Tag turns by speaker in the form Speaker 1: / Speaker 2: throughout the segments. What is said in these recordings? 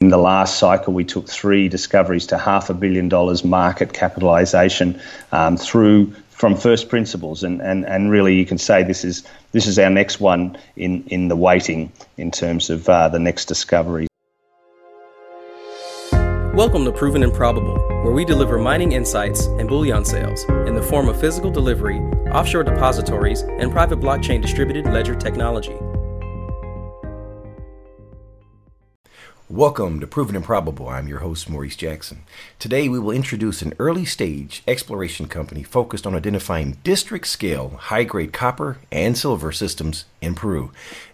Speaker 1: In the last cycle, we took three discoveries to half a billion dollars market capitalization um, through from first principles, and, and, and really you can say this is this is our next one in, in the waiting in terms of uh, the next discovery.
Speaker 2: Welcome to Proven and Probable, where we deliver mining insights and bullion sales in the form of physical delivery, offshore depositories, and private blockchain distributed ledger technology.
Speaker 3: Welcome to Proven and Probable. I'm your host, Maurice Jackson. Today, we will introduce an early stage exploration company focused on identifying district scale high grade copper and silver systems in Peru.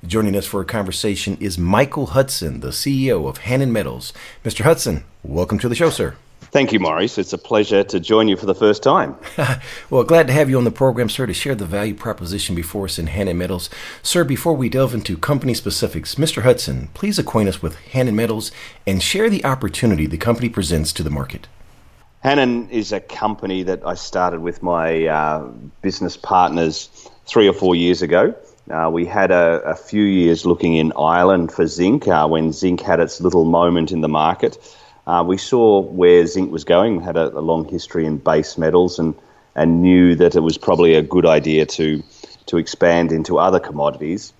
Speaker 3: Joining us for a conversation is Michael Hudson, the CEO of Hannan Metals. Mr. Hudson, welcome to the show, sir.
Speaker 1: Thank you, Maurice. It's a pleasure to join you for the first time.
Speaker 3: well, glad to have you on the program, sir, to share the value proposition before us in Hannan Metals. Sir, before we delve into company specifics, Mr. Hudson, please acquaint us with Hannan Metals and share the opportunity the company presents to the market.
Speaker 1: Hannan is a company that I started with my uh, business partners three or four years ago. Uh, we had a, a, few years looking in Ireland for zinc uh, when zinc had its little moment in the market. Uh, we saw where zinc was going. We had a, a, long history in base metals and, and knew that it was probably a good idea to, to expand into other commodities.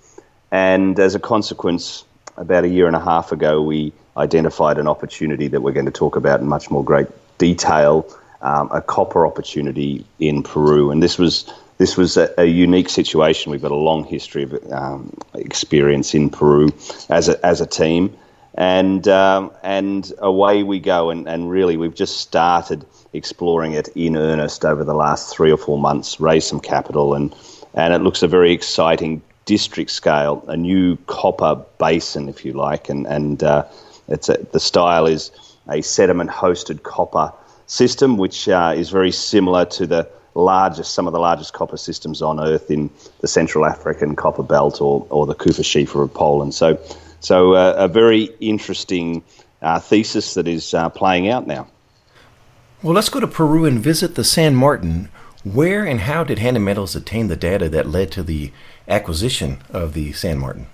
Speaker 1: And as a consequence, about a year and a half ago, we identified an opportunity that we're going to talk about in much more great detail um, a copper opportunity in Peru. And this was this was a, a, unique situation. We've got a long history of um, experience in Peru as a, as a team and um, and away we go. And, and really, we've just started exploring it in earnest over the last three or four months. Raised some capital, and and it looks a very exciting district scale, a new copper basin, if you like, and and uh, it's a, the style is a sediment hosted copper system, which uh, is very similar to the largest, some of the largest copper systems on Earth in the Central African Copper Belt or, or the Kupferschiefer of Poland. So so, uh, a very interesting uh, thesis that is uh, playing out now.
Speaker 3: Well, let's go to Peru and visit the San Martin. Where and how did Hannan Metals attain the data that led to the acquisition of the San Martin?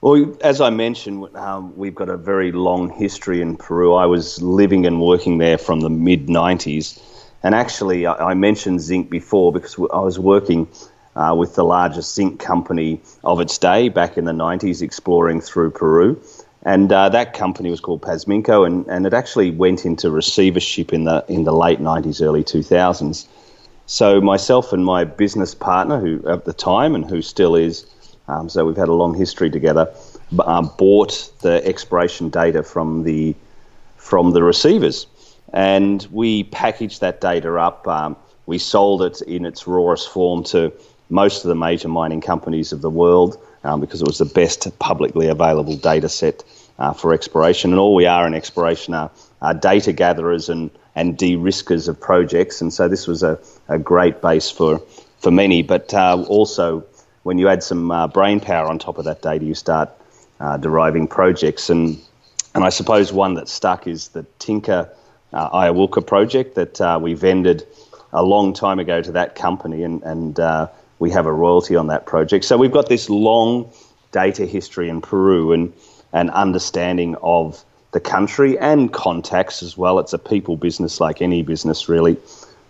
Speaker 1: Well, as I mentioned, um, we've got a very long history in Peru. I was living and working there from the mid 90s. And actually, I, I mentioned zinc before because I was working uh, with the largest zinc company of its day back in the 90s, exploring through Peru. And uh, that company was called Pasminco, and, and it actually went into receivership in the in the late 90s, early 2000s. So myself and my business partner, who at the time and who still is, um, so we've had a long history together, um, bought the exploration data from the from the receivers, and we packaged that data up. Um, we sold it in its rawest form to most of the major mining companies of the world um, because it was the best publicly available data set uh, for exploration. And all we are in exploration are, are data gatherers and, and de riskers of projects. And so this was a, a great base for, for many. But uh, also, when you add some uh, brain power on top of that data, you start uh, deriving projects. And, and I suppose one that stuck is the Tinka uh, Ayawilca project that uh, we vended a long time ago to that company. And, and we have a royalty on that project. So we've got this long data history in Peru and an understanding of the country and contacts as well. It's a people business like any business, really.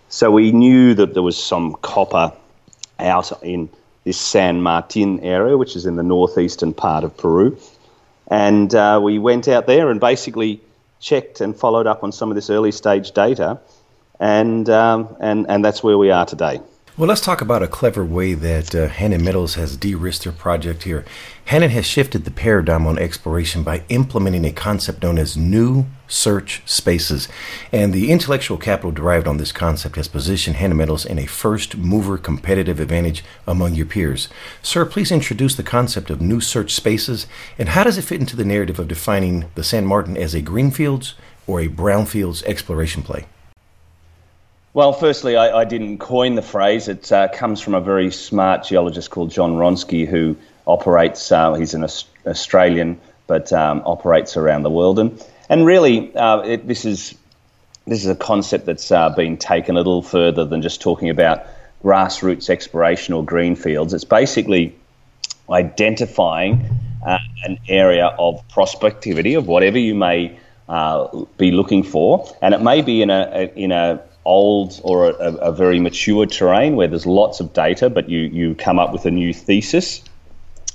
Speaker 1: So we knew that there was some copper out in this San Martin area, which is in the northeastern part of Peru. And uh, we went out there and basically checked and followed up on some of this early stage data. And, um, and, and that's where we are today.
Speaker 3: Well, let's talk about a clever way that uh, Hannan Metals has de risked their project here. Hannan has shifted the paradigm on exploration by implementing a concept known as new search spaces. And the intellectual capital derived on this concept has positioned Hannan Metals in a first mover competitive advantage among your peers. Sir, please introduce the concept of new search spaces and how does it fit into the narrative of defining the San Martin as a greenfields or a brownfields exploration play?
Speaker 1: Well, firstly, I, I, didn't coin the phrase. It uh, comes from a very smart geologist called John Hronsky, who operates, uh, he's an Australian, but um, operates around the world. And, and really, uh, it, this, is, this is a concept that's uh, been taken a little further than just talking about grassroots exploration or greenfields. It's basically identifying uh, an area of prospectivity of whatever you may uh, be looking for, and it may be in a, a in a old or a, a, very mature terrain where there's lots of data, but you you come up with a new thesis,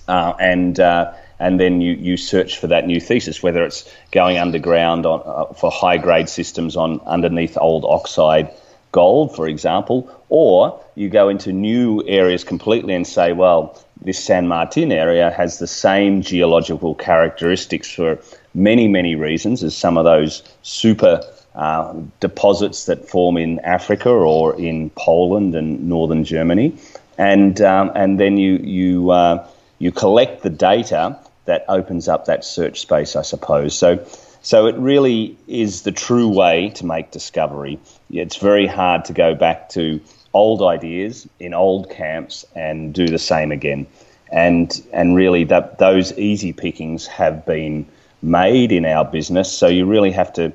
Speaker 1: uh, and uh, and then you, you search for that new thesis, whether it's going underground on, uh, for high grade systems on underneath old oxide gold, for example, or you go into new areas completely and say, well, this San Martin area has the same geological characteristics for many, many reasons as some of those super uh, deposits that form in Africa or in Poland and northern Germany. And, um, and then you, you, uh, you collect the data that opens up that search space, I suppose. So, so it really is the true way to make discovery. It's very hard to go back to old ideas in old camps and do the same again. And and really that those easy pickings have been made in our business. So you really have to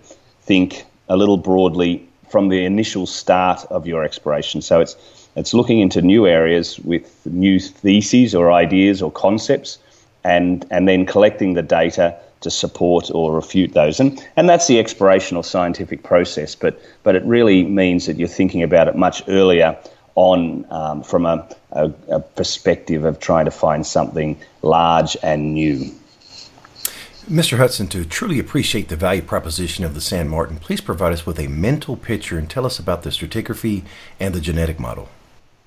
Speaker 1: think a little broadly from the initial start of your exploration. So it's it's looking into new areas with new theses or ideas or concepts and, and then collecting the data to support or refute those. And, and that's the exploration or scientific process, but, but it really means that you're thinking about it much earlier on um, from a, a, a perspective of trying to find something large and new.
Speaker 3: Mr. Hudson, to truly appreciate the value proposition of the San Martin, please provide us with a mental picture and tell us about the stratigraphy and the genetic model.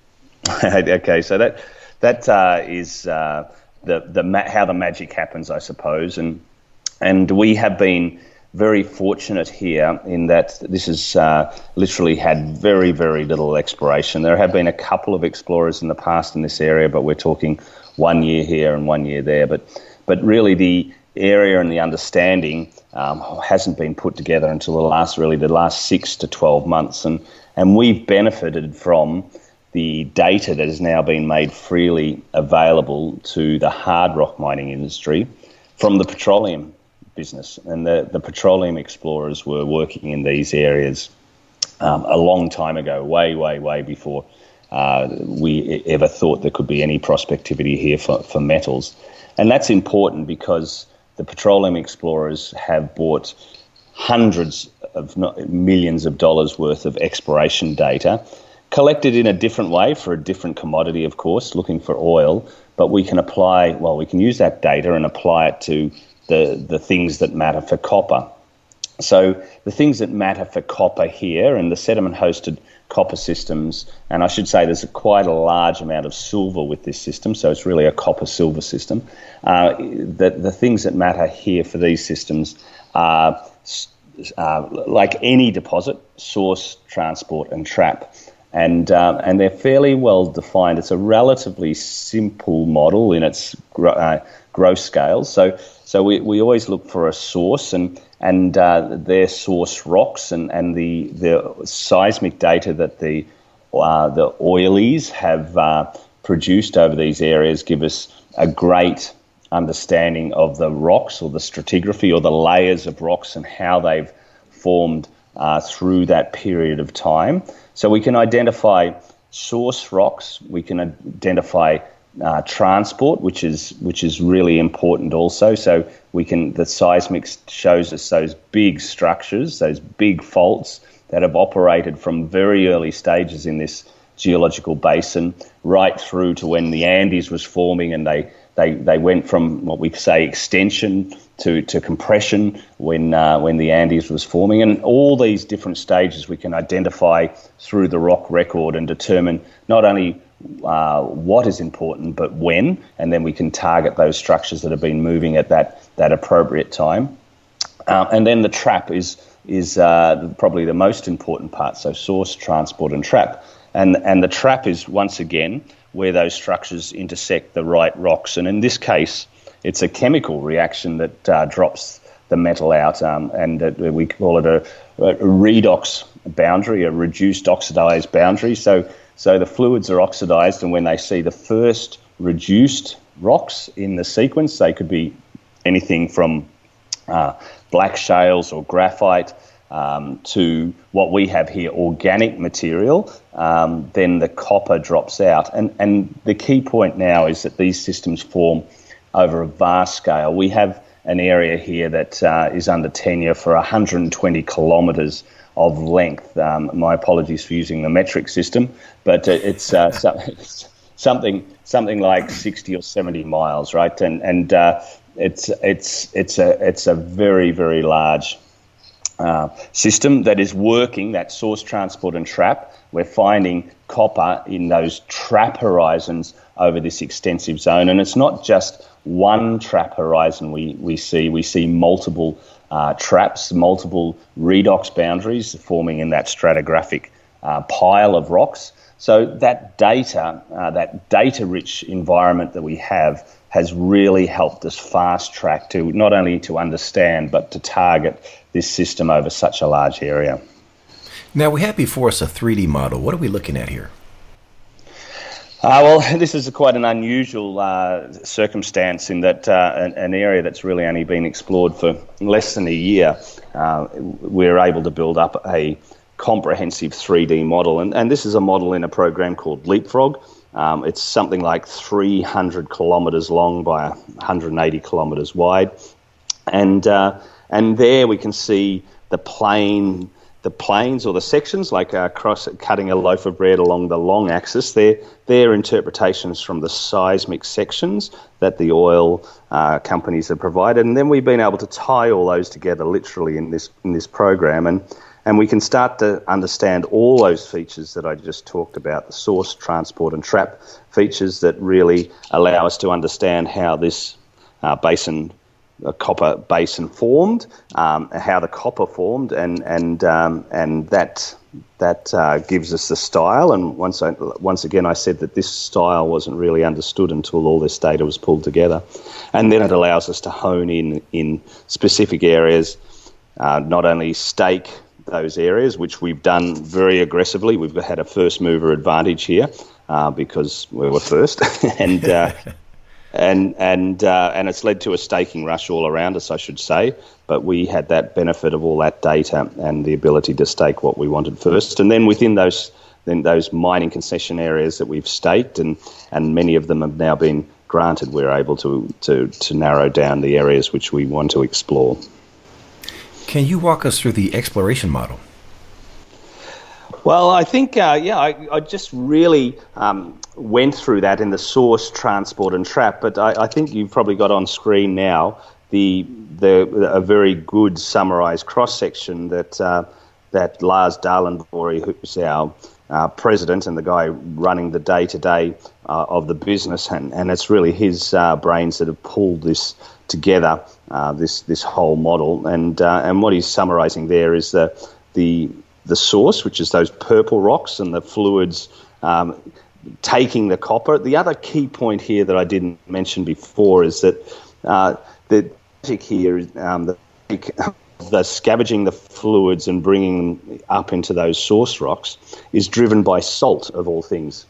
Speaker 1: okay, so that that uh, is uh, the the how the magic happens, I suppose, and and we have been very fortunate here in that this has uh, literally had very very little exploration. There have been a couple of explorers in the past in this area, but we're talking one year here and one year there. But but really the area and the understanding um, hasn't been put together until the last really the last six to twelve months, and and we've benefited from the data that has now been made freely available to the hard rock mining industry from the petroleum business. And the, the petroleum explorers were working in these areas um, a long time ago, way, way, way before uh, we ever thought there could be any prospectivity here for, for metals. And that's important because the petroleum explorers have bought hundreds of millions of dollars worth of exploration data collected in a different way for a different commodity, of course, looking for oil. But we can apply, well, we can use that data and apply it to the, the things that matter for copper. So the things that matter for copper here and the sediment hosted copper systems, and I should say there's a quite a large amount of silver with this system, so it's really a copper silver system. Uh, the, the things that matter here for these systems are uh, like any deposit, source, transport, and trap and um, and they're fairly well defined. It's a relatively simple model in its gro- uh, growth scales. So so we, we always look for a source and and uh, their source rocks and, and the the seismic data that the uh, the oilies have uh, produced over these areas give us a great understanding of the rocks or the stratigraphy or the layers of rocks and how they've formed uh, through that period of time. So we can identify source rocks, we can identify uh, transport, which is which is really important also. So we can the seismic shows us those big structures, those big faults that have operated from very early stages in this geological basin right through to when the Andes was forming and they they, they went from what we say extension to, to compression when, uh, when the Andes was forming. And all these different stages we can identify through the rock record and determine not only uh, what is important, but when, and then we can target those structures that have been moving at that, that appropriate time. Uh, and then the trap is, is uh, probably the most important part, so source, transport, and trap. And, and the trap is, once again, where those structures intersect the right rocks. And in this case, it's a chemical reaction that uh, drops the metal out, um, and uh, we call it a, a, redox boundary, a reduced oxidized boundary. So, so the fluids are oxidized, and when they see the first reduced rocks in the sequence, they could be anything from uh, black shales or graphite um, to what we have here, organic material, um, then the copper drops out. And, and the key point now is that these systems form over a vast scale. We have an area here that uh, is under tenure for 120 kilometres of length. Um, my apologies for using the metric system, but uh, it's, uh, something something like 60 or 70 miles, right? And and uh, it's it's it's a it's a very very large uh, system that is working. That source, transport, and trap. We're finding copper in those trap horizons over this extensive zone, and it's not just one trap horizon we, we see. We see multiple uh, traps, multiple redox boundaries forming in that stratigraphic uh, pile of rocks. So that data, uh, that data-rich environment that we have, has really helped us fast track to not only to understand but to target this system over such a large area.
Speaker 3: Now we have before us a 3D model. What are we looking at here?
Speaker 1: Uh, well, this is quite an unusual uh, circumstance in that uh, an, an, area that's really only been explored for less than a year, uh, we're able to build up a comprehensive 3D model. And, and this is a model in a program called Leapfrog. Um, it's something like 300 kilometres long by 180 kilometres wide. And, uh, and there we can see the plane the planes or the sections, like uh, cross cutting a loaf of bread along the long axis, they're, they're interpretations from the seismic sections that the oil uh, companies have provided. And then we've been able to tie all those together literally in this, in this program. And, and we can start to understand all those features that I just talked about the source, transport, and trap features that really allow us to understand how this uh, basin a copper basin formed, um, how the copper formed, and and um, and that that uh, gives us the style. And once I, once again, I said that this style wasn't really understood until all this data was pulled together, and then it allows us to hone in in specific areas, uh, not only stake those areas, which we've done very aggressively. We've had a first mover advantage here uh, because we were first, and uh, and and uh, and it's led to a staking rush all around us, I should say. But we had that benefit of all that data and the ability to stake what we wanted first, and then within those then those mining concession areas that we've staked, and and many of them have now been granted, we're able to to to narrow down the areas which we want to explore.
Speaker 3: Can you walk us through the exploration model?
Speaker 1: Well, I think, uh, yeah, I, I, just really um, went through that in the source, transport, and trap. But I, I, think you've probably got on screen now the the a very good summarised cross section that uh, that Lars Dahlenborg, who's our uh, president and the guy running the day to day of the business, and, and it's really his uh, brains that have pulled this together, uh, this this whole model. And uh, and what he's summarising there is the the the source, which is those purple rocks and the fluids um, taking the copper. The other key point here that I didn't mention before is that uh, the magic here is um, the, the scavenging the fluids and bringing them up into those source rocks is driven by salt of all things.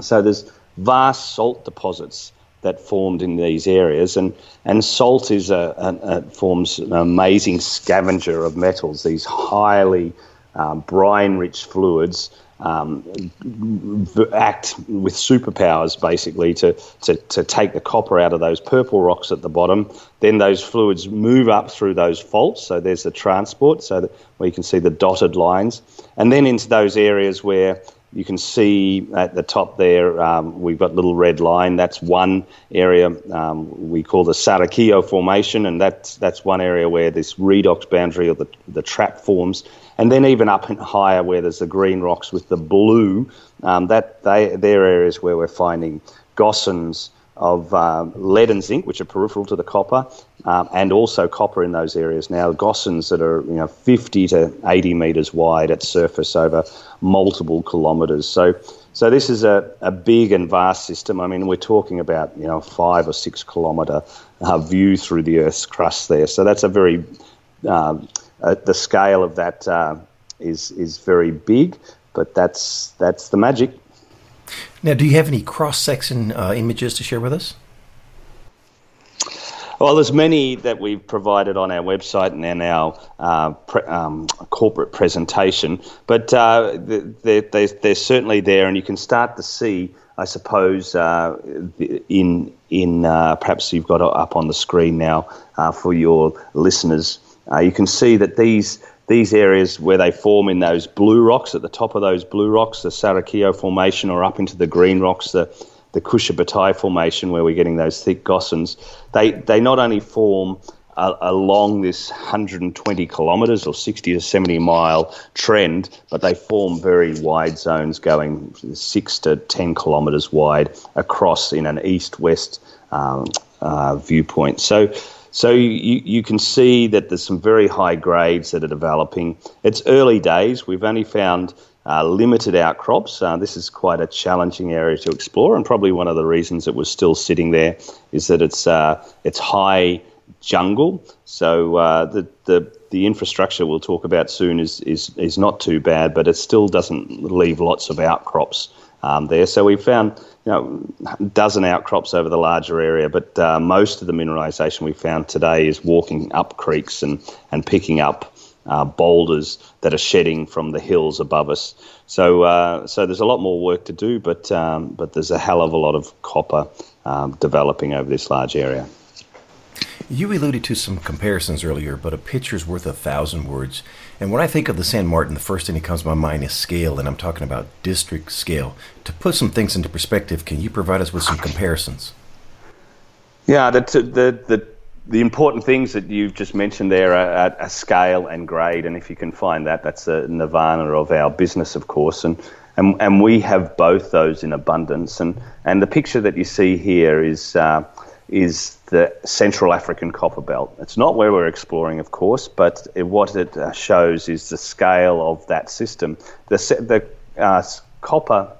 Speaker 1: So there's vast salt deposits that formed in these areas, and, and salt is a, a, a forms an amazing scavenger of metals. These highly um, brine-rich fluids um, act with superpowers basically to, to, to take the copper out of those purple rocks at the bottom. Then those fluids move up through those faults. So there's the transport, so that, where you can see the dotted lines, and then into those areas where you can see at the top there, um, we've got little red line. That's one area um, we call the Sarayaquillo Formation, and that's that's one area where this redox boundary or the, the trap forms. And then even up higher where there's the green rocks with the blue, um, that they they're areas where we're finding gossans of um, lead and zinc, which are peripheral to the copper, um, and also copper in those areas. Now, gossans that are you know 50 to 80 metres wide at surface over multiple kilometres. So, so this is a, a big and vast system. I mean, we're talking about you know five or six kilometre uh, view through the Earth's crust there. So that's a very um, uh, the scale of that uh, is is very big, but that's that's the magic.
Speaker 3: Now, do you have any cross section uh, images to share with us?
Speaker 1: Well, there's many that we've provided on our website and in our uh, pre- um, corporate presentation, but uh, they're, they're, they're, certainly there, and you can start to see, I suppose, uh, in in uh, perhaps you've got it up on the screen now uh, for your listeners. Uh, you can see that these these areas where they form in those blue rocks at the top of those blue rocks, the Sarayaquillo Formation, or up into the green rocks, the the Kusha Formation, where we're getting those thick gossans, they they not only form uh, along this 120 kilometres or 60 to 70 mile trend, but they form very wide zones going six to 10 kilometres wide across in an east west um, uh, viewpoint. So, so you, you can see that there's some very high grades that are developing. It's early days. We've only found uh, limited outcrops. Uh, this is quite a challenging area to explore, and probably one of the reasons it was still sitting there is that it's uh, it's high jungle. So uh, the, the the infrastructure we'll talk about soon is, is is not too bad, but it still doesn't leave lots of outcrops um, there. So we found you know a dozen outcrops over the larger area, but uh, most of the mineralisation we found today is walking up creeks and and picking up. Uh, boulders that are shedding from the hills above us, so uh, so there's a lot more work to do, but um, but there's a hell of a lot of copper um, developing over this large area.
Speaker 3: You alluded to some comparisons earlier, but a picture's worth a thousand words. And when I think of the San Martin, the first thing that comes to my mind is scale, and I'm talking about district scale. To put some things into perspective, can you provide us with some comparisons?
Speaker 1: Yeah, the, the, the, the important things that you've just mentioned there are, are, scale and grade, and if you can find that, that's a nirvana of our business, of course. And, and, and we have both those in abundance. And, and the picture that you see here is. Uh, is the Central African Copper Belt. It's not where we're exploring, of course, but it, what it uh, shows is the scale of that system. The, the uh, copper,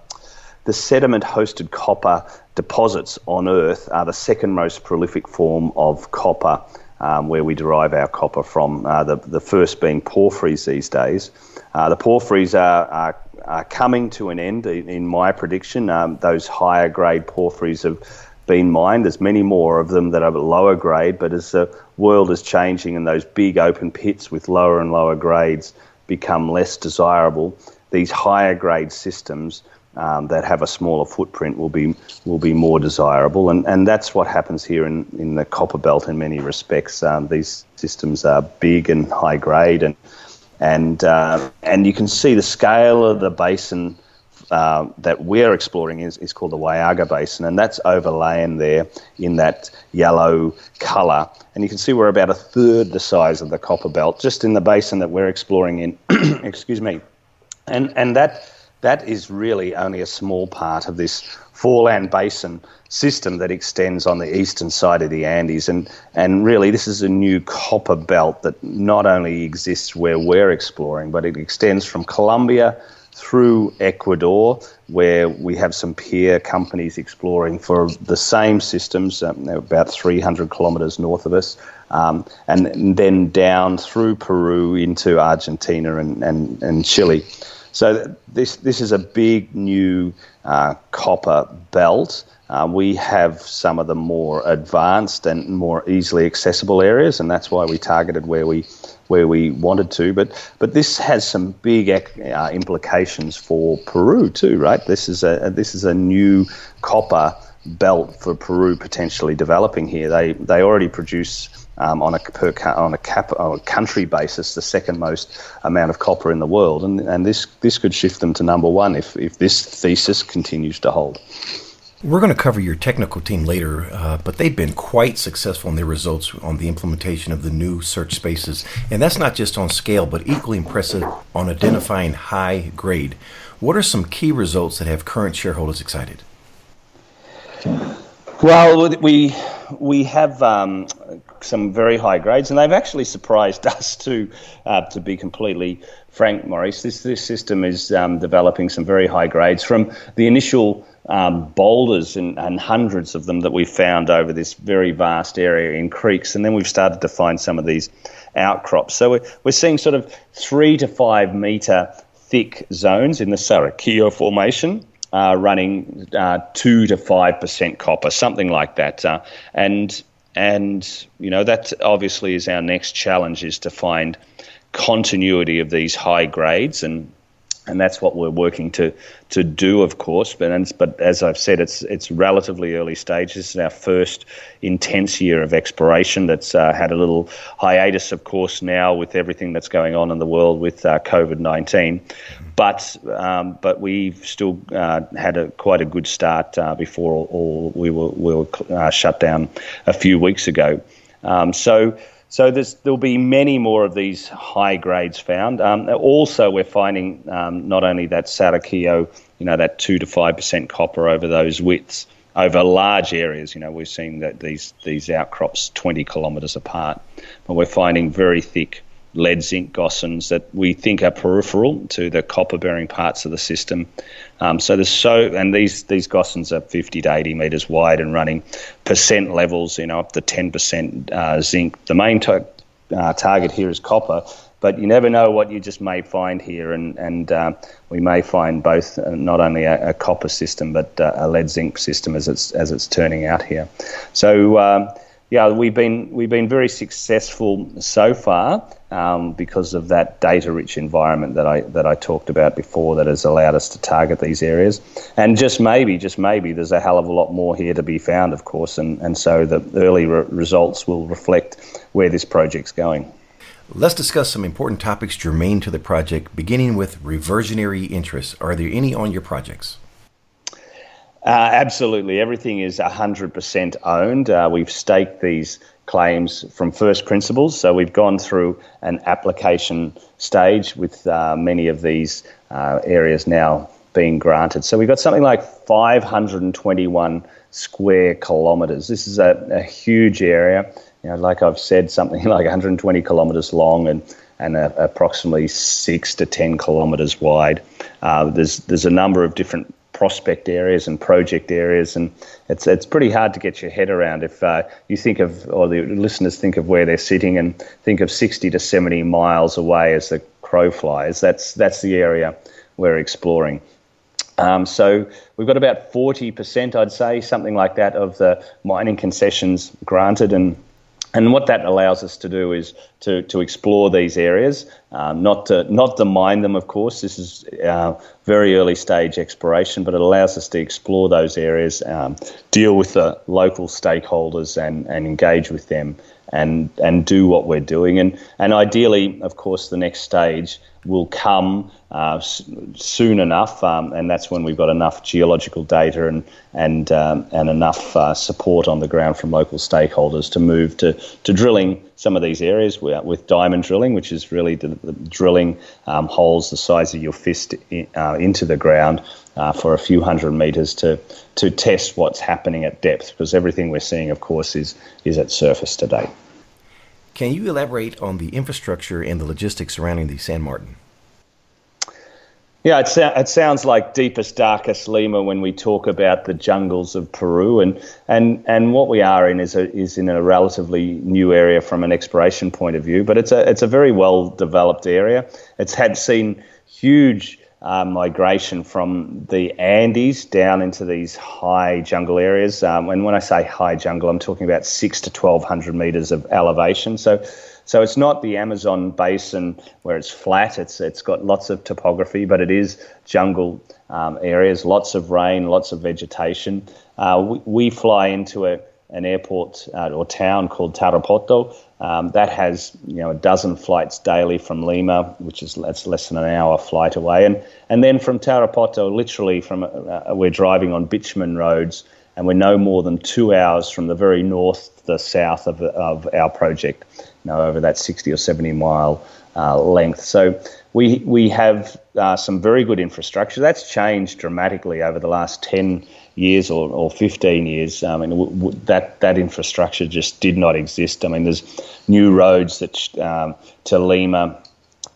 Speaker 1: the sediment-hosted copper deposits on Earth are the second most prolific form of copper, um, where we derive our copper from. Uh, the, the first being porphyries these days. Uh, the porphyries are, are, are, coming to an end, in, in my prediction. Um, those higher grade porphyries have been mined. There's many more of them that are lower grade, but as the world is changing and those big open pits with lower and lower grades become less desirable, these higher grade systems um, that have a smaller footprint will be will be more desirable, and, and that's what happens here in, in the copper belt in many respects. Um, these systems are big and high grade, and and uh, and you can see the scale of the basin uh, that we're exploring is, is called the Huallaga Basin, and that's overlaying there in that yellow colour. And you can see we're about a third the size of the copper belt just in the basin that we're exploring in. excuse me. And, and that, that is really only a small part of this foreland basin system that extends on the eastern side of the Andes. And, and really, this is a new copper belt that not only exists where we're exploring, but it extends from Colombia through Ecuador, where we have some peer companies exploring for the same systems. Um, they're about 300 kilometres north of us, um, and then down through Peru into Argentina and, and, and Chile. So this this is a big new uh, copper belt. Uh, we have some of the more advanced and more easily accessible areas, and that's why we targeted where we where we wanted to. But but this has some big uh, implications for Peru too, right? This is a this is a new copper belt for Peru potentially developing here. They they already produce. Um, on a per on a cap on a country basis, the second most amount of copper in the world, and and this this could shift them to number one if if this thesis continues to hold.
Speaker 3: We're going to cover your technical team later, uh, but they've been quite successful in their results on the implementation of the new search spaces. And that's not just on scale, but equally impressive on identifying high grade. What are some key results that have current shareholders excited?
Speaker 1: Well, we we have um, some very high grades, and they've actually surprised us too. Uh, to be completely frank, Maurice, this this system is um, developing some very high grades from the initial um, boulders and, and, hundreds of them that we found over this very vast area in creeks. And then we've started to find some of these outcrops. So we're, we're seeing sort of three to five metre thick zones in the Sarayaquillo Formation. Uh, running uh, two to five percent copper, something like that, uh, and and you know that obviously is our next challenge is to find continuity of these high grades and and that's what we're working to to do, of course. But but as I've said, it's it's relatively early stage. This is our first intense year of exploration. That's uh, had a little hiatus, of course, now with everything that's going on in the world with uh, COVID nineteen. But um, but we've still uh, had a quite a good start uh, before all, all we were we were uh, shut down a few weeks ago. Um, so so there'll be many more of these high grades found. Um, also, we're finding um, not only that Sarayaquillo, you know, that two to five percent copper over those widths over large areas. You know, we're seeing that these these outcrops 20 kilometres apart, but we're finding very thick lead zinc gossans that we think are peripheral to the copper bearing parts of the system. Um, so there's so, and these, these gossans are 50 to 80 metres wide and running percent levels, you know, up to 10% uh, zinc. The main uh, target here is copper, but you never know what you just may find here, and, and uh, we may find both uh, not only a, a, copper system but uh, a lead zinc system as it's as it's turning out here. So um, yeah, we've been we've been very successful so far um, because of that data-rich environment that I that I talked about before that has allowed us to target these areas. And just maybe, just maybe, there's a hell of a lot more here to be found, of course. And and so the early re- results will reflect where this project's going.
Speaker 3: Let's discuss some important topics germane to the project, beginning with reversionary interests. Are there any on your projects?
Speaker 1: Uh, absolutely. Everything is 100% owned. Uh, we've staked these claims from first principles. So we've gone through an application stage with uh, many of these uh, areas now being granted. So we've got something like 521 square kilometres. This is a, a, huge area. You know, like I've said, something like 120 kilometres long and and approximately six to 10 kilometres wide. Uh, there's there's a number of different prospect areas and project areas, and it's it's pretty hard to get your head around if uh, you think of or the listeners think of where they're sitting and think of 60 to 70 miles away as the crow flies. That's that's the area we're exploring. Um, so we've got about 40%, I'd say, something like that, of the mining concessions granted, and and what that allows us to do is to, to explore these areas, um, not to not to mine them, of course. This is uh, very early stage exploration, but it allows us to explore those areas, um, deal with the local stakeholders, and, and engage with them, and and do what we're doing. And and ideally, of course, the next stage will come uh, soon enough, um, and that's when we've got enough geological data and and um, and enough uh, support on the ground from local stakeholders to move to to drilling some of these areas with, with diamond drilling, which is really the, the drilling um, holes the size of your fist in, uh, into the ground uh, for a few hundred meters to to test what's happening at depth, because everything we're seeing, of course, is is at surface today.
Speaker 3: Can you elaborate on the infrastructure and the logistics surrounding the San Martin?
Speaker 1: Yeah, it, so, it sounds like deepest, darkest Lima when we talk about the jungles of Peru, and and and what we are in is a, is in a relatively new area from an exploration point of view, but it's a it's a very well developed area. It's had seen huge uh, migration from the Andes down into these high jungle areas. Um, and when I say high jungle, I'm talking about six to twelve hundred meters of elevation. So so it's not the Amazon basin where it's flat. It's it's got lots of topography, but it is jungle um, areas, lots of rain, lots of vegetation. Uh, we, we, fly into a, an airport uh, or town called Tarapoto. Um, that has you know a dozen flights daily from Lima, which is that's less than an hour flight away, and and then from Tarapoto, literally from uh, we're driving on bitumen roads, and we're no more than two hours from the very north to the south of, of our project you know, over that 60 or 70 mile uh, length. So we we have uh, some very good infrastructure. That's changed dramatically over the last 10 years or, or 15 years. I mean, w- w- that that infrastructure just did not exist. I mean, there's new roads that um, to Lima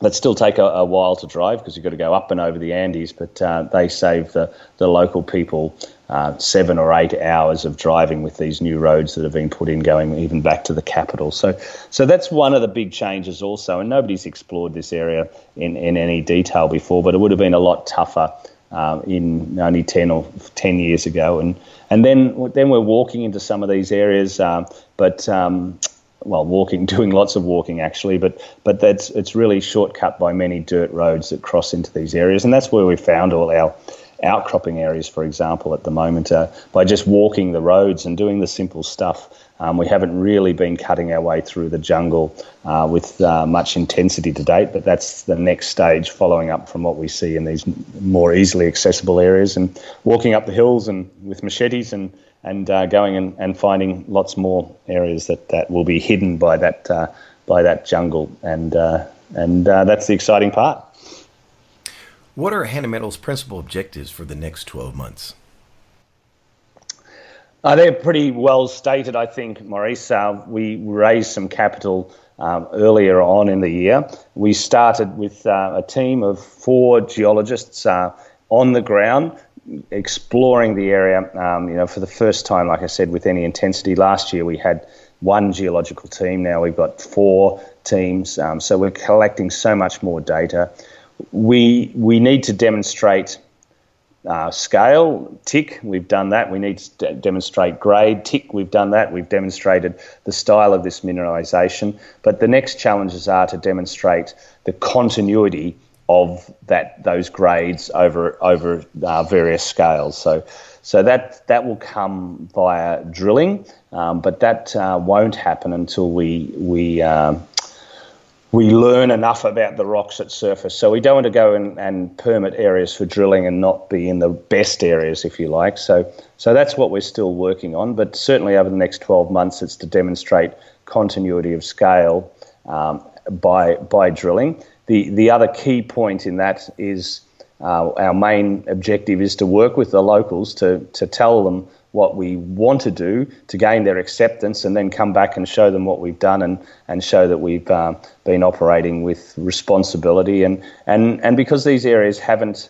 Speaker 1: that still take a, a while to drive because you've got to go up and over the Andes, but uh, they save the, the local people uh, seven or eight hours of driving with these new roads that have been put in going even back to the capital. So, so that's one of the big changes also. And nobody's explored this area in, in any detail before, but it would have been a lot tougher uh, in only 10 or 10 years ago. And, and then, then we're walking into some of these areas, uh, but um, well, walking, doing lots of walking actually, but but that's it's really shortcut by many dirt roads that cross into these areas, and that's where we found all our outcropping areas, for example, at the moment. Uh, by just walking the roads and doing the simple stuff, um, we haven't really been cutting our way through the jungle uh, with uh, much intensity to date, but that's the next stage following up from what we see in these more easily accessible areas and walking up the hills and with machetes and and uh, going and, and finding lots more areas that, that will be hidden by that uh, by that jungle and uh, and uh, that's the exciting part.
Speaker 3: What are Hannan Metals' principal objectives for the next 12 months?
Speaker 1: Uh, they're pretty well stated, I think, Maurice. Uh, we raised some capital um, earlier on in the year. We started with uh, a team of four geologists uh, on the ground exploring the area. Um, you know, for the first time, like I said, with any intensity. Last year we had one geological team. Now we've got four teams. Um, so we're collecting so much more data we we need to demonstrate uh, scale, tick, we've done that. We need to demonstrate grade, tick, we've done that. We've demonstrated the style of this mineralisation. But the next challenges are to demonstrate the continuity of that those grades over over uh, various scales. So, so that that will come via drilling, um, but that uh, won't happen until we we um, we learn enough about the rocks at surface. So we don't want to go and, and, permit areas for drilling and not be in the best areas, if you like. So, so that's what we're still working on. But certainly over the next 12 months, it's to demonstrate continuity of scale um, by by drilling. The the other key point in that is uh, our main objective is to work with the locals to to tell them what we want to do to gain their acceptance and then come back and show them what we've done and, and show that we've uh, been operating with responsibility. And, and, and because these areas haven't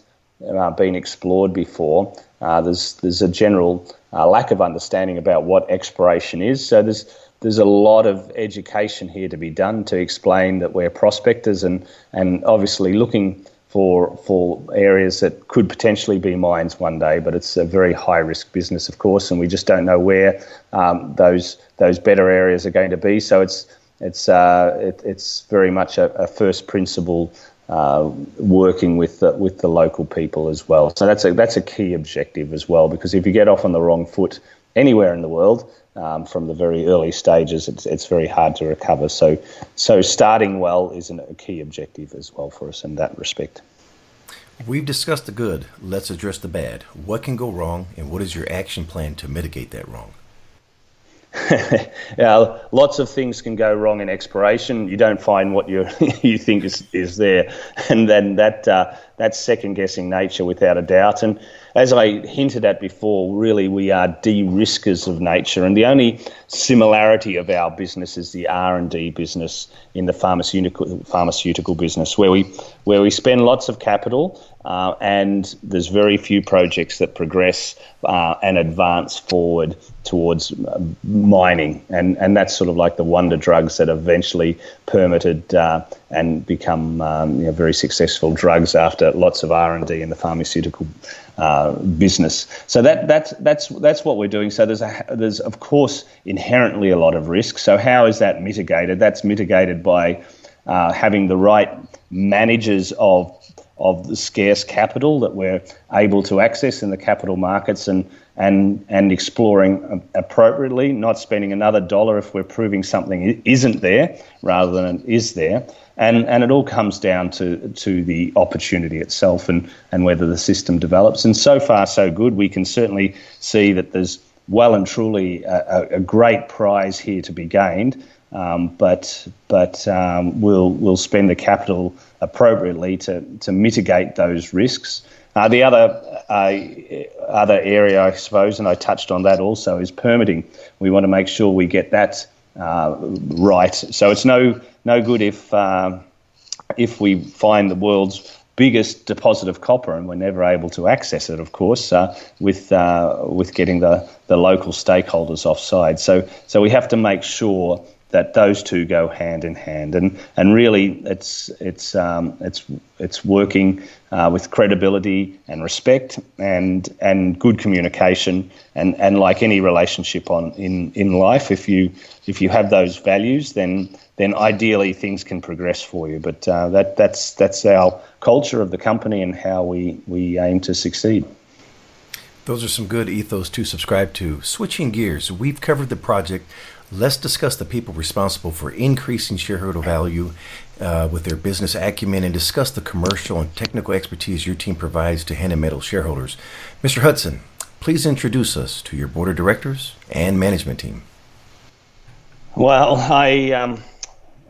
Speaker 1: uh, been explored before, uh, there's, there's a general uh, lack of understanding about what exploration is. So there's, there's a lot of education here to be done to explain that we're prospectors and, and obviously looking for for areas that could potentially be mines one day, but it's a very high risk business, of course, and we just don't know where um, those those better areas are going to be. So it's it's uh, it, it's very much a, a first principle uh, working with the, with the local people as well. So that's a that's a key objective as well, because if you get off on the wrong foot anywhere in the world, um, from the very early stages, it's, it's very hard to recover. So, so starting well is a key objective as well for us in that respect.
Speaker 3: We've discussed the good. Let's address the bad. What can go wrong, and what is your action plan to mitigate that wrong?
Speaker 1: yeah, lots of things can go wrong in exploration. You don't find what you you think is, is there, and then that uh, that's second guessing nature without a doubt. And as I hinted at before, really we are de-riskers of nature, and the only similarity of our business is the R and D business in the pharmaceutical pharmaceutical business, where we where we spend lots of capital uh, and there's very few projects that progress uh, and advance forward towards uh, mining, and and that's sort of like the wonder drugs that eventually permitted uh, and become um, you know, very successful drugs after lots of R and D in the pharmaceutical uh, business. So that that's that's that's what we're doing. So there's a there's of course inherently a lot of risk. So how is that mitigated? That's mitigated by uh, having the right managers of of the scarce capital that we're able to access in the capital markets and and and exploring appropriately, not spending another dollar if we're proving something isn't there rather than is there. And and it all comes down to to the opportunity itself and and whether the system develops. And so far so good. We can certainly see that there's well and truly a, a great prize here to be gained. Um, but but um, we'll we'll spend the capital appropriately to to mitigate those risks. Uh, the other uh, other area, I suppose, and I touched on that also, is permitting. We want to make sure we get that uh, right. So it's no no good if um, if we find the world's biggest deposit of copper and we're never able to access it, of course, uh, with uh, with getting the, the local stakeholders offside. So so we have to make sure that those two go hand in hand, and and really it's it's um, it's it's working uh, with credibility and respect and and good communication, and, and like any relationship on in, in life, if you if you have those values, then then ideally things can progress for you. But uh, that that's that's our culture of the company and how we we aim to succeed.
Speaker 3: Those are some good ethos to subscribe to. Switching gears, we've covered the project Let's discuss the people responsible for increasing shareholder value uh, with their business acumen and discuss the commercial and technical expertise your team provides to Hannan Metal shareholders. Mr. Hudson, please introduce us to your board of directors and management team.
Speaker 1: Well, I, um,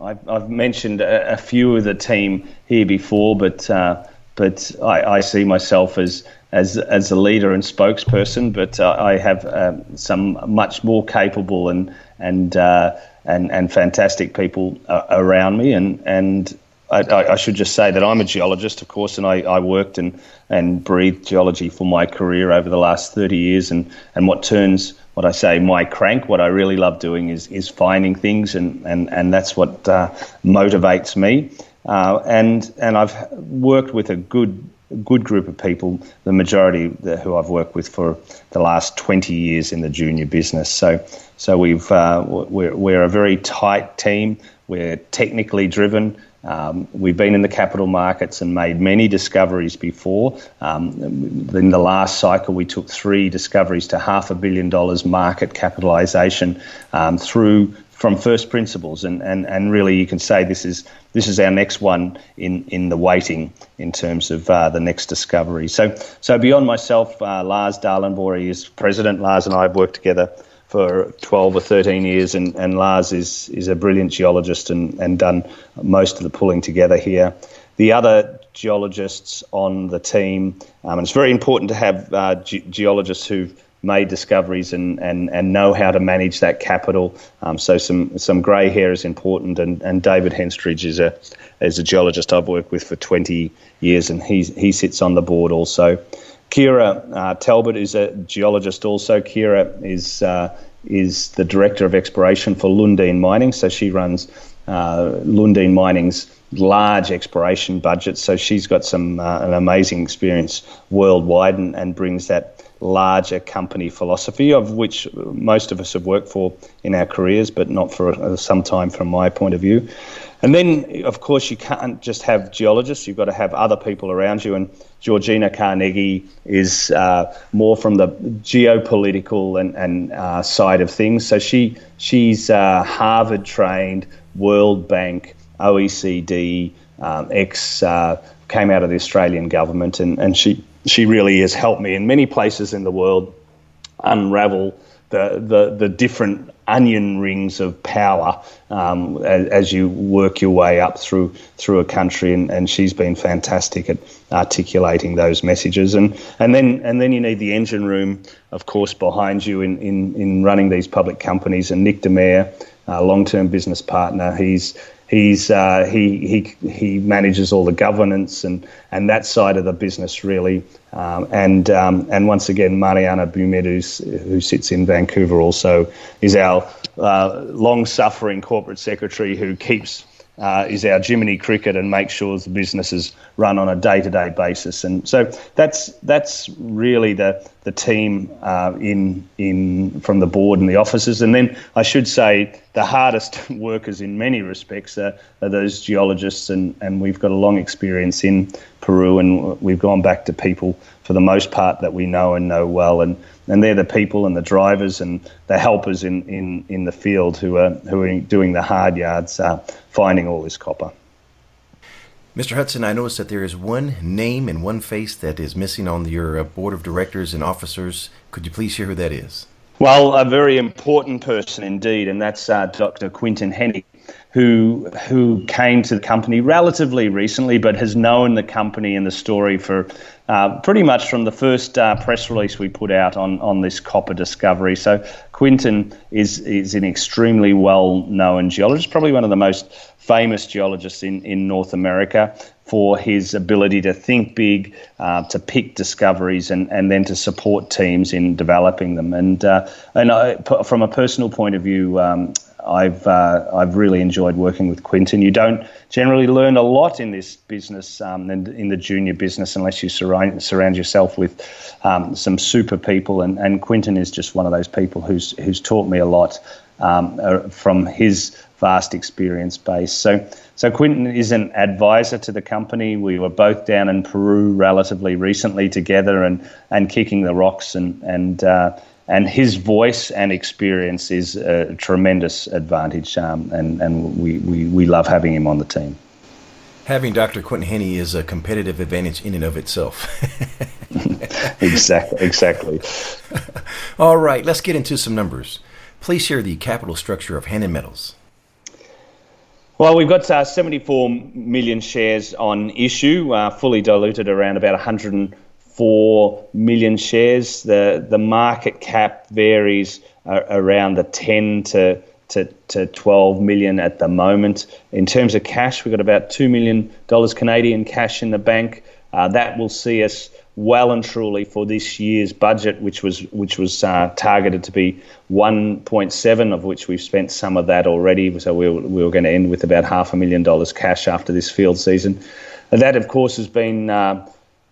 Speaker 1: I've, I've, mentioned a, a, few of the team here before, but uh, but I, I, see myself as as as a leader and spokesperson. But uh, I have uh, some much more capable and and uh, and and fantastic people uh, around me, and and I, I, should just say that I'm a geologist, of course, and I, I, worked and, and breathed geology for my career over the last 30 years. And, and what turns, what I say, my crank, what I really love doing is, is finding things, and, and, and that's what uh, motivates me. Uh, and, and I've worked with a good good group of people, the majority who I've worked with for the last 20 years in the junior business. So, so we've, uh, we're, we're a very tight team. We're technically driven. Um, we've been in the capital markets and made many discoveries before. Um, in the last cycle, we took three discoveries to half a billion dollars market capitalisation um, through from first principles, and, and, and really you can say this is this is our next one in, in the waiting in terms of uh, the next discovery. So so beyond myself, uh, Lars Dahlenborg is president. Lars and I have worked together for 12 or 13 years, and, and Lars is is a brilliant geologist and, and done most of the pulling together here. The other geologists on the team, um, and it's very important to have uh, ge- geologists who've made discoveries and, and, and know how to manage that capital. Um, so some some grey hair is important. And, and David Henstridge is a is a geologist I've worked with for 20 years, and he he sits on the board also. Kira uh, Talbot is a geologist also. Kira is uh, is the director of exploration for Lundin Mining. So she runs uh, Lundin Mining's large exploration budget. So she's got some uh, an amazing experience worldwide and, and brings that larger company philosophy, of which most of us have worked for in our careers, but not for uh, some time from my point of view. And then, of course, you can't just have geologists, you've got to have other people around you. And Georgina Carnegie is uh, more from the geopolitical and, and uh, side of things. So she she's uh, Harvard trained, World Bank, OECD, um, ex, uh, came out of the Australian government, and, and she she really has helped me in many places in the world unravel the, the, the different onion rings of power um, as, as, you work your way up through through a country, and, and she's been fantastic at articulating those messages. And and then and then you need the engine room, of course, behind you in in, in running these public companies. And Nick DeMare, long term business partner, he's He's uh, he he he manages all the governance and, and that side of the business really, um, and um, and once again Mariana Bumet, who sits in Vancouver, also is our uh, long-suffering corporate secretary who keeps uh, is our Jiminy Cricket and makes sure the business is run on a day-to-day basis. And so that's that's really the the team uh, in in from the board and the offices. And then I should say the hardest workers in many respects are, are those geologists, and, and we've got a long experience in Peru, and we've gone back to people for the most part that we know and know well, and and they're the people and the drivers and the helpers in, in, in the field who are who are doing the hard yards, uh, finding all this copper.
Speaker 3: Mr. Hudson, I noticed that there is one name and one face that is missing on your uh, board of directors and officers. Could you please share who that is?
Speaker 1: Well, a very important person indeed, and that's uh, Dr. Quinton Hennigh who who came to the company relatively recently, but has known the company and the story for uh, pretty much from the first uh, press release we put out on, on this copper discovery. So Quinton is is an extremely well known geologist, probably one of the most famous geologists in, in North America for his ability to think big, uh, to pick discoveries, and, and then to support teams in developing them. And uh, and I, from a personal point of view, um, I've uh, I've really enjoyed working with Quinton. You don't generally learn a lot in this business, um, in, in, the junior business, unless you surround surround yourself with um, some super people. And, and Quinton is just one of those people who's who's taught me a lot um, uh, from his vast experience base. So. So Quinton is an advisor to the company. We were both down in Peru relatively recently together and, and kicking the rocks and and uh, and his voice and experience is a tremendous advantage, um, and and we, we, we love having him on the team.
Speaker 3: Having Dr. Quinton Hennigh is a competitive advantage in and of itself.
Speaker 1: exactly, exactly.
Speaker 3: All right, let's get into some numbers. Please share the capital structure of Hannan Metals.
Speaker 1: Well, we've got uh, 74 million shares on issue, uh, fully diluted around about 100. 4 million shares. The the market cap varies uh, around the 10 to, to, to 12 million at the moment. In terms of cash, we've got about $2 million Canadian cash in the bank. Uh, that will see us well and truly for this year's budget, which was which was uh, targeted to be 1.7, of which we've spent some of that already. So we were, we were going to end with about half a million dollars cash after this field season. And that, of course, has been uh,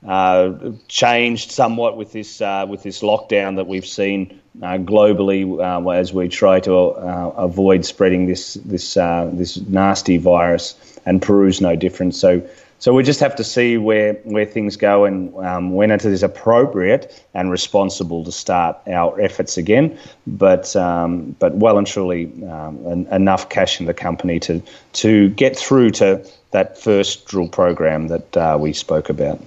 Speaker 1: uh, changed somewhat with this uh, with this lockdown that we've seen uh, globally uh, as we try to uh, avoid spreading this this uh, this nasty virus, and Peru's no different. So. So we just have to see where, where things go and um, when it is appropriate and responsible to start our efforts again. But um, but well and truly um, enough cash in the company to to get through to that first drill program that we spoke about.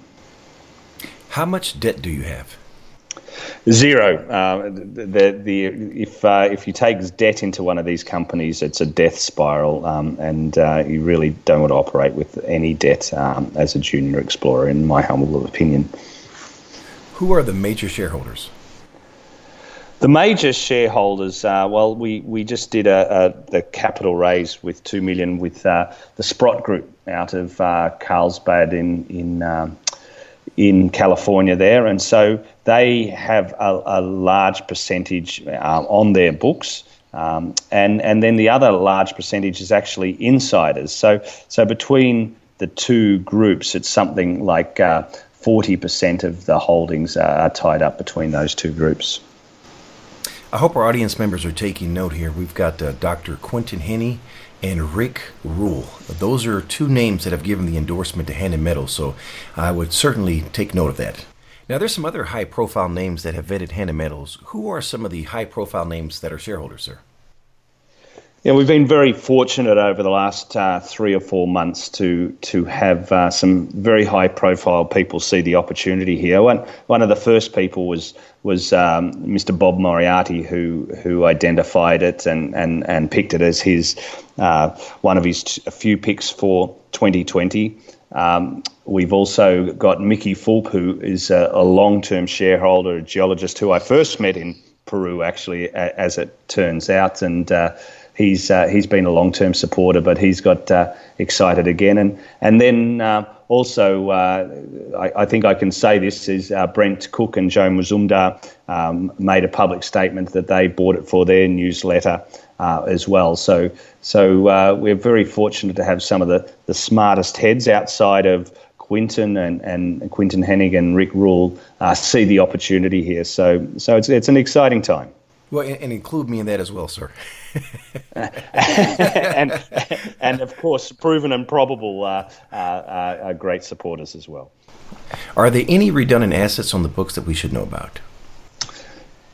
Speaker 3: How much debt do you have?
Speaker 1: Zero. Uh, the, the, if uh, if you take debt into one of these companies, it's a death spiral, um, and uh, you really don't want to operate with any debt um, as a junior explorer, in my humble opinion.
Speaker 3: Who are the major shareholders?
Speaker 1: The major shareholders, uh, well, we, we just did a, a, the capital raise with two million with uh, the Sprott Group out of uh, Carlsbad in in um, in California there, and so they have a, a large percentage uh, on their books. Um, and and then the other large percentage is actually insiders. So so between the two groups, it's something like uh, forty uh, percent of the holdings are tied up between those two groups.
Speaker 3: I hope our audience members are taking note here. We've got uh, Dr. Quinton Hennigh and Rick Rule. Those are two names that have given the endorsement to Hannan Metals, so I would certainly take note of that. Now, there's some other high profile names that have vetted Hannan Metals. Who are some of the high profile names that are shareholders, sir?
Speaker 1: Yeah, we've been very fortunate over the last uh, three or four months to to have uh, some very high profile people see the opportunity here. One one of the first people was was um, Mr. Bob Moriarty who who identified it and and, and picked it as his uh, one of his t- few picks for 2020. Um, we've also got Mickey Fulp, who is a, a long term shareholder, a geologist who I first met in Peru, actually, as it turns out, and uh, he's uh, he's been a long term supporter, but he's got uh, excited again. And and then uh, also, uh, I, I, think I can say this is uh, Brent Cook and Joe Mazumdar um, made a public statement that they bought it for their newsletter. Uh, as well, so so we're very fortunate to have some of the, the smartest heads outside of Quinton and, and Quinton Hennigh and Rick Rule see the opportunity here. So so it's it's an exciting time.
Speaker 3: Well, and include me in that as well, sir.
Speaker 1: and and of course, proven and probable uh, uh, are great supporters as well.
Speaker 3: Are there any redundant assets on the books that we should know about?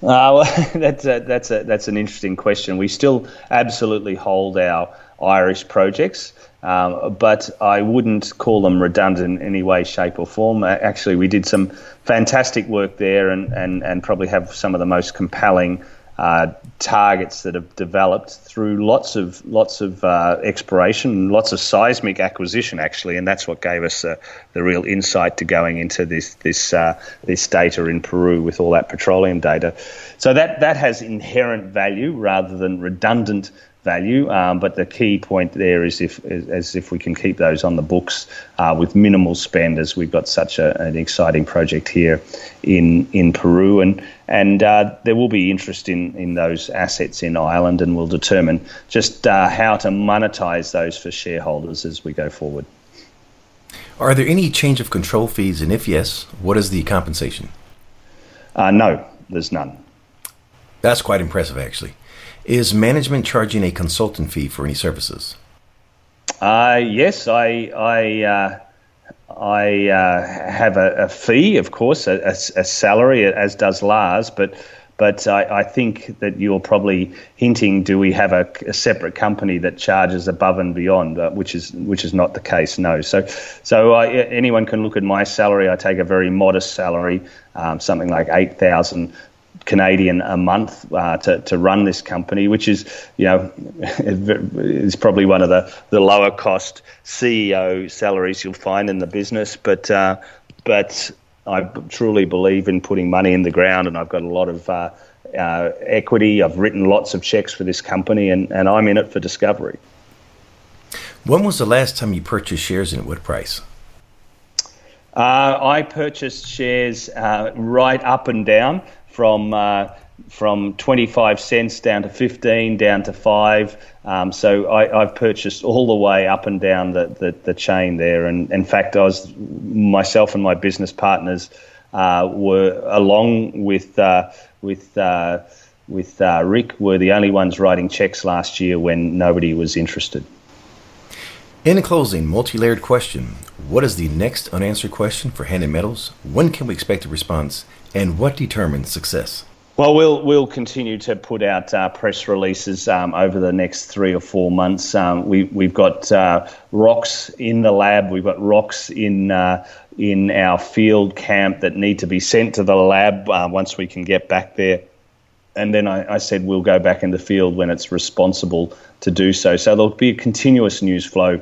Speaker 1: Uh, well, that's a, that's a, that's an interesting question. We still absolutely hold our Irish projects, um, but I wouldn't call them redundant in any way, shape, or form. Actually, we did some fantastic work there, and, and, and probably have some of the most compelling uh, targets that have developed through lots of lots of uh, exploration, lots of seismic acquisition, actually, and that's what gave us uh, the real insight to going into this this uh, this data in Peru with all that petroleum data. So that that has inherent value rather than redundant value. Um, but the key point there is if as if we can keep those on the books uh, with minimal spend, as we've got such a, an exciting project here in in Peru, and and uh, there will be interest in in those assets in Ireland, and we'll determine just uh, how to monetize those for shareholders as we go forward.
Speaker 3: Are there any change of control fees, and if yes, what is the compensation?
Speaker 1: Uh, no, there's none.
Speaker 3: That's quite impressive, actually. Is management charging a consultant fee for any services?
Speaker 1: Uh, yes, I I uh, I uh, have a, a, fee, of course, a, a, a, salary, as does Lars, but but I, I, think that you're probably hinting: do we have a, separate company that charges above and beyond? Uh, which is which is not the case. No. So so I, anyone can look at my salary. I take a very modest salary, um, something like eight thousand Canadian a month uh, to, to run this company, which is, you know, is probably one of the, the lower cost CEO salaries you'll find in the business. But uh, but I truly believe in putting money in the ground, and I've got a lot of uh, uh, equity. I've written lots of checks for this company, and, and I'm in it for discovery.
Speaker 3: When was the last time you purchased shares and at what price?
Speaker 1: Uh, I purchased shares uh, right up and down from uh, from 25 cents down to 15, down to five. Um, so I, have purchased all the way up and down the, the, the, chain there. And in fact, I was myself and my business partners uh, were along with uh, with uh, with uh, Rick were the only ones writing checks last year when nobody was interested.
Speaker 3: In closing, multi-layered question: What is the next unanswered question for Hannan Metals? When can we expect a response? And what determines success?
Speaker 1: Well, we'll we'll continue to put out uh, press releases um, over the next three or four months. Um, we we've got uh, rocks in the lab. We've got rocks in uh, in our field camp that need to be sent to the lab uh, once we can get back there. And then I, I, said we'll go back in the field when it's responsible to do so. So there'll be a continuous news flow.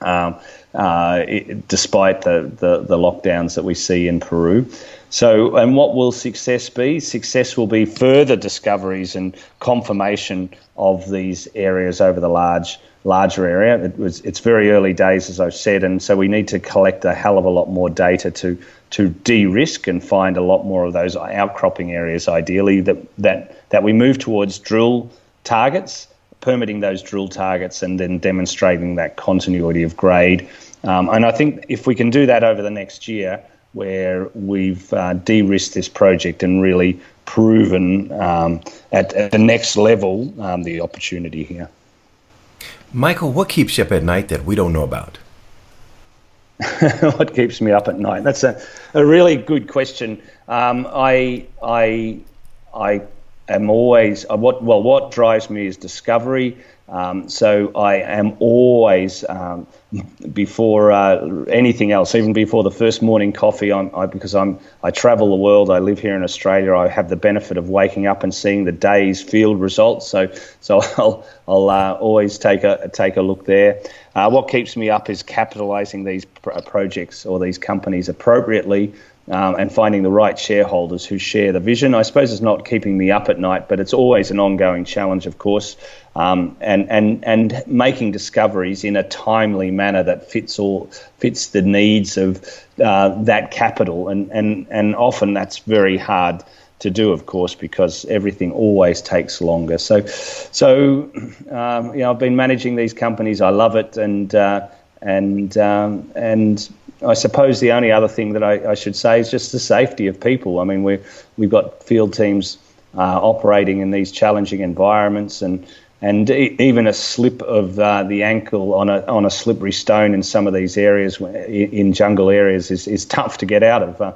Speaker 1: Um, uh, it, despite the, the, the lockdowns that we see in Peru. So, and what will success be? Success will be further discoveries and confirmation of these areas over the large larger area. It was it's very early days, as I've said, and so we need to collect a hell of a lot more data to to de-risk and find a lot more of those outcropping areas. Ideally, that that that we move towards drill targets, permitting those drill targets, and then demonstrating that continuity of grade. Um, and I think if we can do that over the next year where we've uh, de-risked this project and really proven um, at, at, the next level um, the opportunity here.
Speaker 3: Michael, what keeps you up at night that we don't know about?
Speaker 1: what keeps me up at night? That's a, a really good question. Um, I, I, I am always uh, what well what drives me is discovery. Um, so I am always um, before uh, anything else, even before the first morning coffee. I'm, I, because I'm I travel the world. I live here in Australia. I have the benefit of waking up and seeing the day's field results. So so I'll I'll uh, always take a take a look there. Uh, what keeps me up is capitalising these pr- projects or these companies appropriately um, and finding the right shareholders who share the vision. I suppose it's not keeping me up at night, but it's always an ongoing challenge, of course, um, and and and making discoveries in a timely manner that fits all fits the needs of uh, that capital, and and and often that's very hard to do, of course, because everything always takes longer. So, so um, you know, I've been managing these companies. I love it, and uh, and um, and I suppose the only other thing that I, I, should say is just the safety of people. I mean, we we've got field teams uh, operating in these challenging environments, and and e- even a slip of uh, the ankle on a on a slippery stone in some of these areas in jungle areas is, is tough to get out of. Uh,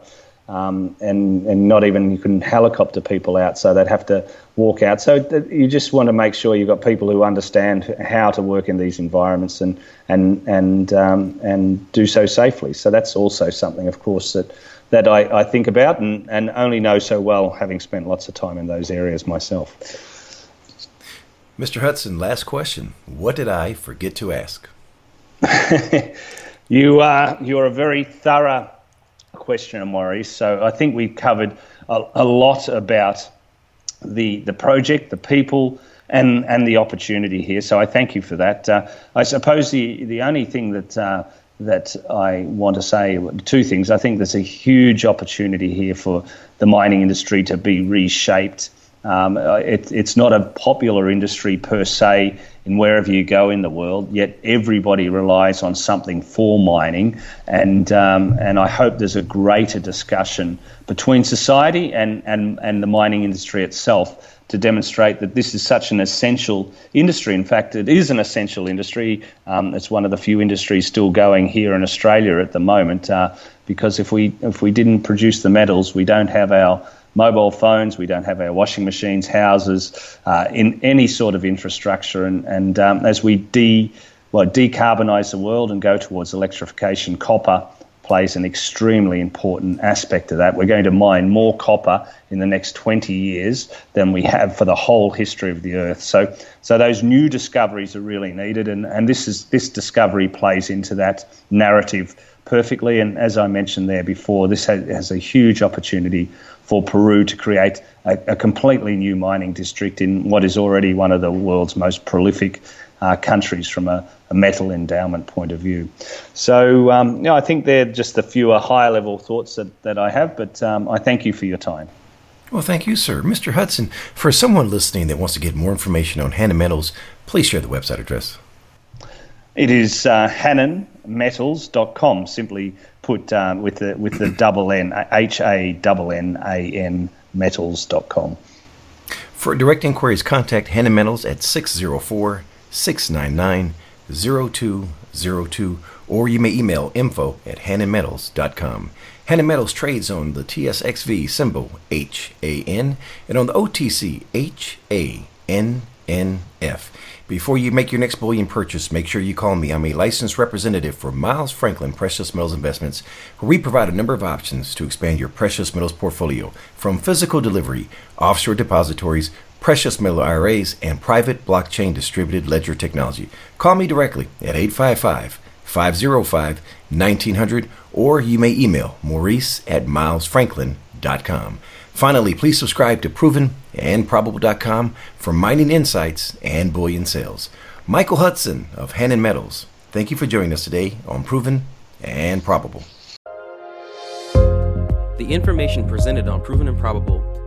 Speaker 1: um, and and not even you can helicopter people out, so they'd have to walk out. So th- you just want to make sure you've got people who understand how to work in these environments and and and um, and do so safely. So that's also something, of course, that that I, I think about and, and only know so well, having spent lots of time in those areas myself.
Speaker 3: Mr. Hudson, last question. What did I forget to ask?
Speaker 1: you are you're a very thorough question, and Maurice. So I think we've covered a, a lot about the the project, the people, and and the opportunity here. So I thank you for that. Uh, I suppose the the only thing that uh, that I want to say two things. I think there's a huge opportunity here for the mining industry to be reshaped. Um, it, it's not a popular industry per se in wherever you go in the world, yet everybody relies on something for mining. And, um, and I hope there's a greater discussion between society and, and, and the mining industry itself to demonstrate that this is such an essential industry. In fact, it is an essential industry. Um, it's one of the few industries still going here in Australia at the moment. Uh, because if we if we didn't produce the metals, we don't have our mobile phones, we don't have our washing machines, houses, uh, in any sort of infrastructure. And, and um, as we de well, decarbonise the world and go towards electrification, copper plays an extremely important aspect of that. We're going to mine more copper in the next 20 years than we have for the whole history of the Earth. So, so those new discoveries are really needed, and, and this is this discovery plays into that narrative perfectly. And as I mentioned there before, this has, has a huge opportunity for Peru to create a, a, completely new mining district in what is already one of the world's most prolific uh, countries from a, a, metal endowment point of view. So, um, you know, I think they're just the fewer higher level thoughts that, that I have, but um, I thank you for your time.
Speaker 3: Well, thank you, sir. Mr. Hudson, for someone listening that wants to get more information on Hannan Metals, please share the website address.
Speaker 1: It is uh, hannanmetals.com. Simply put uh, with the with the double N H A double N A N metals.com.
Speaker 3: For direct inquiries, contact Hannan Metals at 604 699 0202 or you may email info at hannanmetals.com. Hannan Metals trades on the TSXV symbol HAN and on the OTC HANNF. Before you make your next bullion purchase, make sure you call me. I'm a licensed representative for Miles Franklin Precious Metals Investments, where we provide a number of options to expand your precious metals portfolio from physical delivery, offshore depositories, precious metal IRAs, and private blockchain distributed ledger technology. Call me directly at 855 505 1900, or you may email maurice at milesfranklin.com. Finally, please subscribe to Proven and Probable.com for mining insights and bullion sales. Michael Hudson of Hannan Metals, thank you for joining us today on Proven and Probable.
Speaker 2: The information presented on Proven and Probable